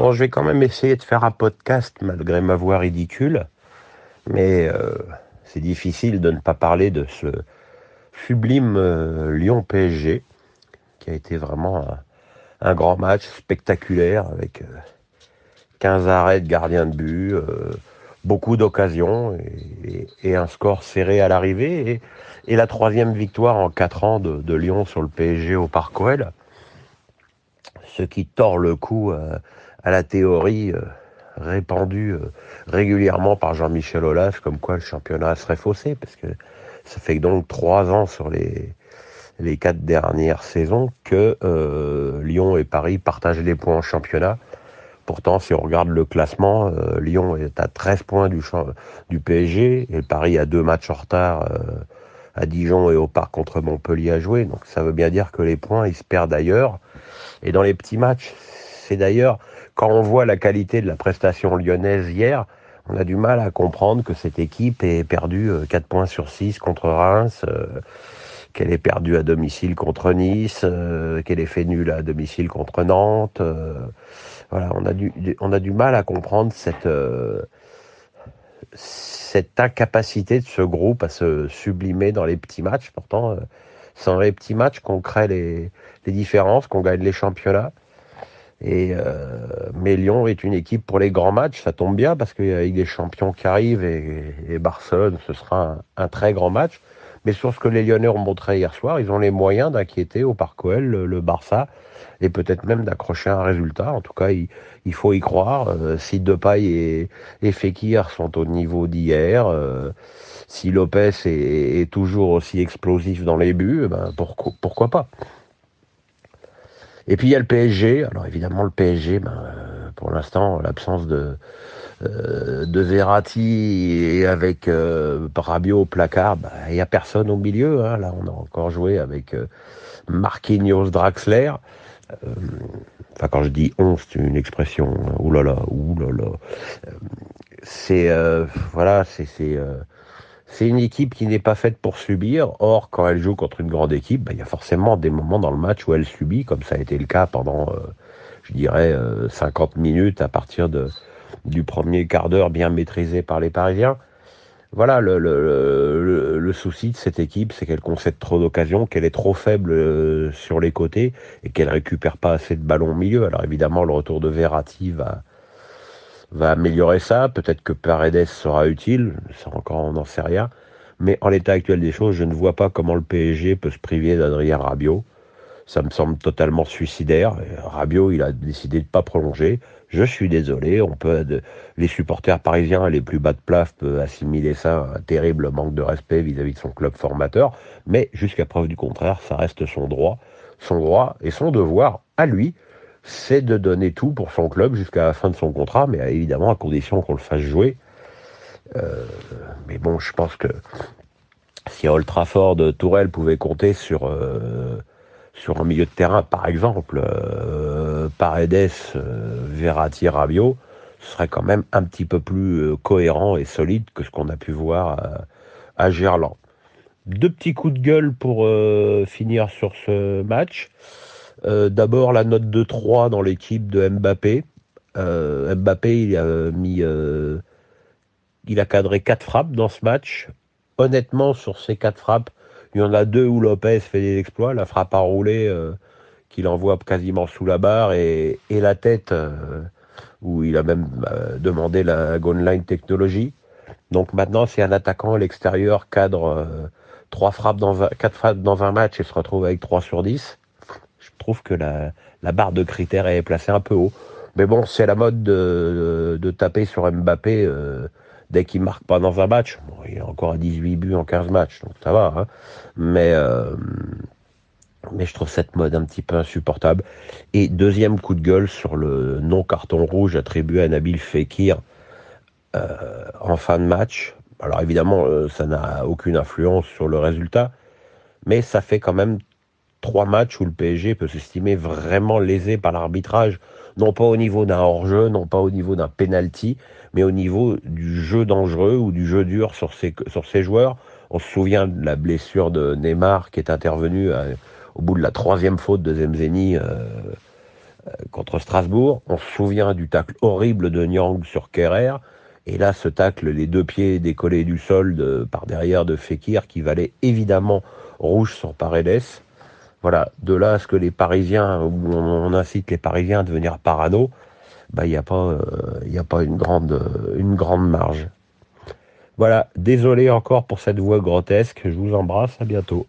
Bon, je vais quand même essayer de faire un podcast malgré ma voix ridicule, mais euh, c'est difficile de ne pas parler de ce sublime euh, Lyon-PSG, qui a été vraiment un, grand match spectaculaire avec 15 euh, arrêts de gardien de but, beaucoup d'occasions et, un score serré à l'arrivée. Et, la troisième victoire en 4 ans de, Lyon sur le PSG au Parc OL, ce qui tord le cou à la théorie euh, répandue euh, régulièrement par Jean-Michel Aulas, comme quoi le championnat serait faussé, parce que ça fait donc trois ans sur les, les quatre dernières saisons que euh, Lyon et Paris partagent les points en championnat. Pourtant, si on regarde le classement, Lyon est à 13 points du, du PSG et Paris a deux matchs en retard à Dijon et au Parc contre Montpellier à jouer. Donc ça veut bien dire que les points, ils se perdent ailleurs. Et dans les petits matchs, c'est d'ailleurs quand on voit la qualité de la prestation lyonnaise hier, on a du mal à comprendre que cette équipe ait perdu 4 euh, points sur 6 contre Reims, euh, qu'elle ait perdu à domicile contre Nice, euh, qu'elle ait fait nul à domicile contre Nantes. voilà, on a, du, on a du mal à comprendre cette, cette incapacité de ce groupe à se sublimer dans les petits matchs. Pourtant, c'est dans les petits matchs qu'on crée les, les différences, qu'on gagne les championnats. Euh, mais Lyon est une équipe pour les grands matchs, ça tombe bien parce qu'il y a des champions qui arrivent et, Barcelone, ce sera un, très grand match. Mais sur ce que les Lyonnais ont montré hier soir, ils ont les moyens d'inquiéter au Parc le, Barça et peut-être même d'accrocher un résultat. En tout cas, il, faut y croire. Euh, si Depay et, et Fekir sont au niveau d'hier, euh, si Lopez est, toujours aussi explosif dans les buts, eh ben pourquoi pas? Et puis il y a le PSG. Alors évidemment le PSG, ben, euh, pour l'instant l'absence de euh, de Verratti et avec euh, Rabiot au placard, ben, il n'y a personne au milieu. Hein. Là on a encore joué avec Marquinhos Draxler. Enfin, quand je dis on, c'est une expression. Oulala, oulala. C'est voilà, c'est c'est une équipe qui n'est pas faite pour subir. Or, quand elle joue contre une grande équipe, bah, il y a forcément des moments dans le match où elle subit, comme ça a été le cas pendant, euh, je dirais, 50 euh, minutes à partir du premier quart d'heure bien maîtrisé par les Parisiens. Voilà, le, souci de cette équipe, c'est qu'elle concède trop d'occasions, qu'elle est trop faible euh, sur les côtés et qu'elle récupère pas assez de ballons au milieu. Alors évidemment, le retour de Verratti va, va améliorer ça. Peut-être que Paredes sera utile, ça encore on n'en sait rien. Mais en l'état actuel des choses, je ne vois pas comment le PSG peut se priver d'Adrien Rabiot. Ça me semble totalement suicidaire. Rabiot, il a décidé de pas prolonger. Je suis désolé, on peut les supporters parisiens les plus bas de plaf peuvent assimiler ça à un terrible manque de respect vis-à-vis -vis de son club formateur, mais jusqu'à preuve du contraire, ça reste son droit, son droit et son devoir à lui c'est de donner tout pour son club jusqu'à la fin de son contrat, mais évidemment à condition qu'on le fasse jouer. Euh, mais bon, je pense que si Old Trafford, Tourelle pouvait compter sur, euh, sur un milieu de terrain, par exemple, euh, Paredes, euh, Verratti, Rabiot, ce serait quand même un petit peu plus cohérent et solide que ce qu'on a pu voir à, à Gerland. Deux petits coups de gueule pour finir sur ce match. Euh, d'abord la note de 3 dans l'équipe de Mbappé. Euh, Mbappé, il a mis, euh, il a cadré quatre frappes dans ce match. Honnêtement, sur ces quatre frappes, il y en a deux où Lopez fait des exploits. La frappe à rouler qu'il envoie quasiment sous la barre et, la tête où il a même demandé la goal line technologie. Donc maintenant, si un attaquant à l'extérieur cadre trois frappes dans un, quatre frappes dans un match et se retrouve avec 3 sur 10, trouve que la, barre de critères est placée un peu haut. Mais bon, c'est la mode de, taper sur Mbappé euh, dès qu'il marque pas dans un match. il est encore à 18 buts en 15 matchs, donc ça va. Hein. Mais, euh, mais je trouve cette mode un petit peu insupportable. Et deuxième coup de gueule sur le non-carton rouge attribué à Nabil Fekir euh, en fin de match. Alors évidemment, ça n'a aucune influence sur le résultat, mais ça fait quand même trois matchs où le PSG peut s'estimer vraiment lésé par l'arbitrage, non pas au niveau d'un hors-jeu, non pas au niveau d'un penalty, mais au niveau du jeu dangereux ou du jeu dur sur ses, sur ses joueurs. On se souvient de la blessure de Neymar qui est intervenue euh, au bout de la troisième faute de Zemzeni euh, contre Strasbourg. On se souvient du tacle horrible de Nyang sur Kerrer. Et là, ce tacle, les deux pieds décollés du sol par derrière de Fekir, qui valait évidemment rouge sur Paredes. Voilà, de là à ce que les Parisiens, où on, incite les Parisiens à devenir parano, bah, il n'y a pas, il a pas une, grande, une grande marge. Voilà, désolé encore pour cette voix grotesque. Je vous embrasse, à bientôt.